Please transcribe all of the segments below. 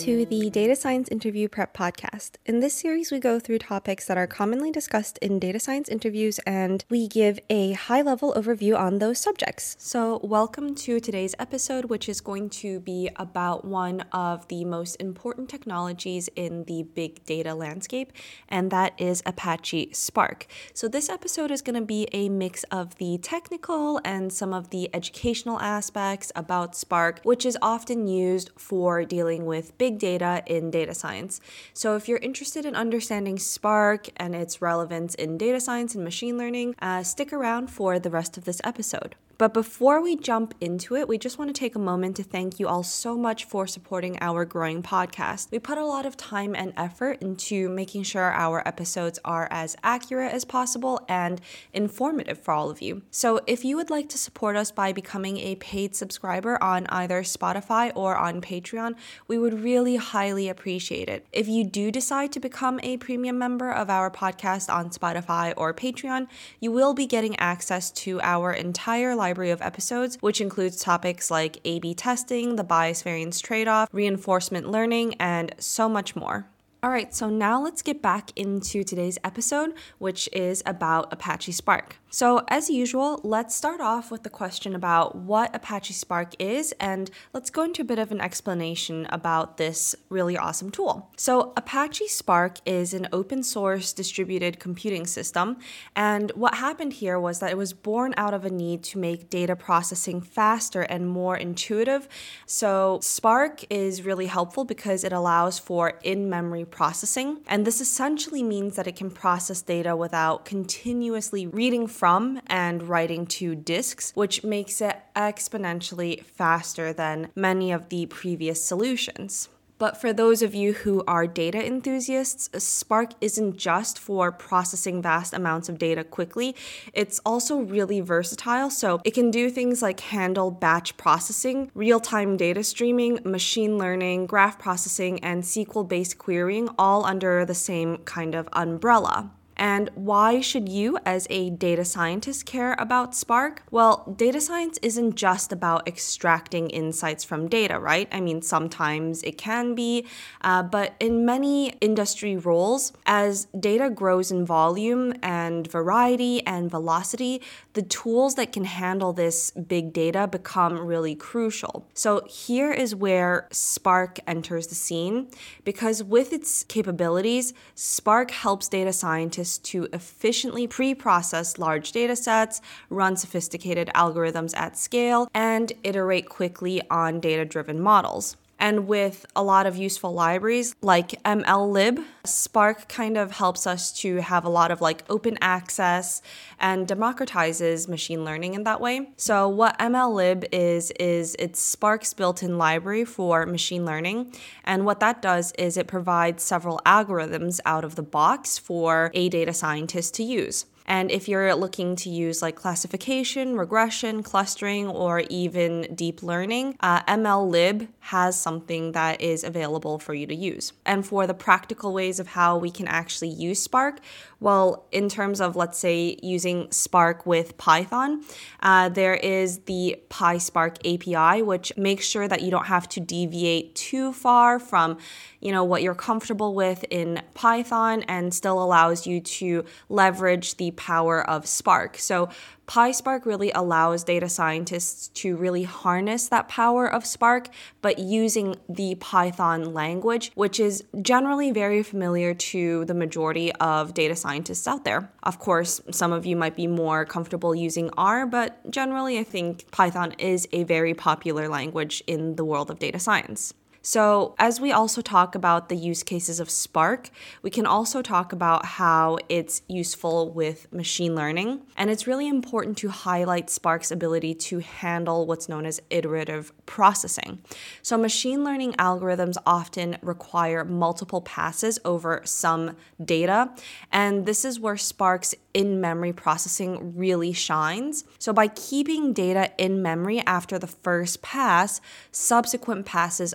to the Data Science Interview Prep Podcast. In this series, we go through topics that are commonly discussed in data science interviews and we give a high level overview on those subjects. So, welcome to today's episode, which is going to be about one of the most important technologies in the big data landscape, and that is Apache Spark. So, this episode is going to be a mix of the technical and some of the educational aspects about Spark, which is often used for dealing with big data in data science. So, if you're interested in understanding Spark and its relevance in data science and machine learning, uh, stick around for the rest of this episode. But before we jump into it, we just want to take a moment to thank you all so much for supporting our growing podcast. We put a lot of time and effort into making sure our episodes are as accurate as possible and informative for all of you. So if you would like to support us by becoming a paid subscriber on either Spotify or on Patreon, we would really highly appreciate it. If you do decide to become a premium member of our podcast on Spotify or Patreon, you will be getting access to our entire library library of episodes, which includes topics like A B testing, the bias variance trade off, reinforcement learning, and so much more. All right, so now let's get back into today's episode, which is about Apache Spark. So, as usual, let's start off with the question about what Apache Spark is, and let's go into a bit of an explanation about this really awesome tool. So, Apache Spark is an open source distributed computing system, and what happened here was that it was born out of a need to make data processing faster and more intuitive. So, Spark is really helpful because it allows for in memory processing. And this essentially means that it can process data without continuously reading from and writing to disks, which makes it exponentially faster than many of the previous solutions. But for those of you who are data enthusiasts, Spark isn't just for processing vast amounts of data quickly, it's also really versatile. So it can do things like handle batch processing, real time data streaming, machine learning, graph processing, and SQL based querying all under the same kind of umbrella. And why should you, as a data scientist, care about Spark? Well, data science isn't just about extracting insights from data, right? I mean, sometimes it can be, uh, but in many industry roles, as data grows in volume and variety and velocity, the tools that can handle this big data become really crucial. So here is where Spark enters the scene because with its capabilities, Spark helps data scientists to efficiently pre process large data sets, run sophisticated algorithms at scale, and iterate quickly on data driven models. And with a lot of useful libraries like MLlib, Spark kind of helps us to have a lot of like open access and democratizes machine learning in that way. So what MLlib is is it's Spark's built-in library for machine learning, and what that does is it provides several algorithms out of the box for a data scientist to use. And if you're looking to use like classification, regression, clustering, or even deep learning, uh, MLlib has something that is available for you to use. And for the practical ways of how we can actually use Spark, well, in terms of, let's say, using Spark with Python, uh, there is the PySpark API, which makes sure that you don't have to deviate too far from, you know, what you're comfortable with in Python and still allows you to leverage the power of Spark. So PySpark really allows data scientists to really harness that power of Spark, but using the Python language, which is generally very familiar to the majority of data scientists out there. Of course, some of you might be more comfortable using R, but generally, I think Python is a very popular language in the world of data science. So, as we also talk about the use cases of Spark, we can also talk about how it's useful with machine learning. And it's really important to highlight Spark's ability to handle what's known as iterative processing. So, machine learning algorithms often require multiple passes over some data. And this is where Spark's in memory processing really shines. So, by keeping data in memory after the first pass, subsequent passes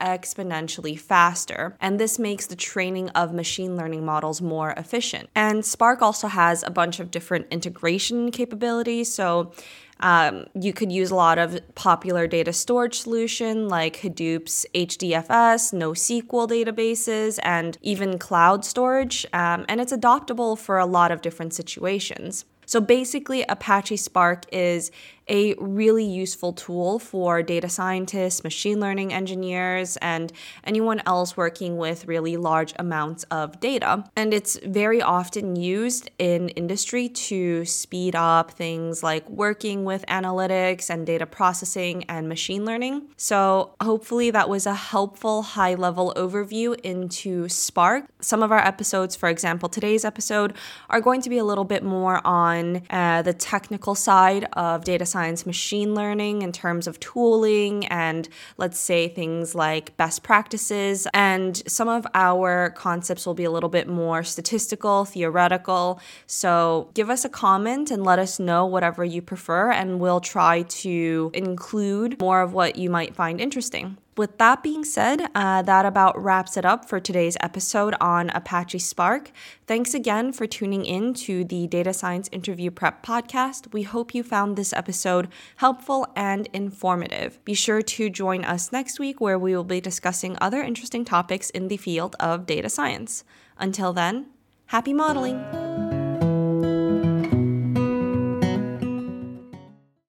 exponentially faster. And this makes the training of machine learning models more efficient. And Spark also has a bunch of different integration capabilities. So, Um, you could use a lot of popular data storage solution like Hadoop's HDFS, NoSQL databases, and even cloud storage. Um, and it's adoptable for a lot of different situations. So basically, Apache Spark is a really useful tool for data scientists, machine learning engineers, and anyone else working with really large amounts of data. And it's very often used in industry to speed up things like working with analytics and data processing and machine learning. So, hopefully, that was a helpful high level overview into Spark. Some of our episodes, for example, today's episode, are going to be a little bit more on uh, the technical side of data science machine learning in terms of tooling and let's say things like best practices. And some of our concepts will be a little bit more statistical, theoretical. So give us a comment and let us know whatever you prefer, and we'll try to include more of what you might find interesting. With that being said, uh, that about wraps it up for today's episode on Apache Spark. Thanks again for tuning in to the Data Science Interview Prep podcast. We hope you found this episode helpful and informative. Be sure to join us next week where we will be discussing other interesting topics in the field of data science. Until then, happy modeling!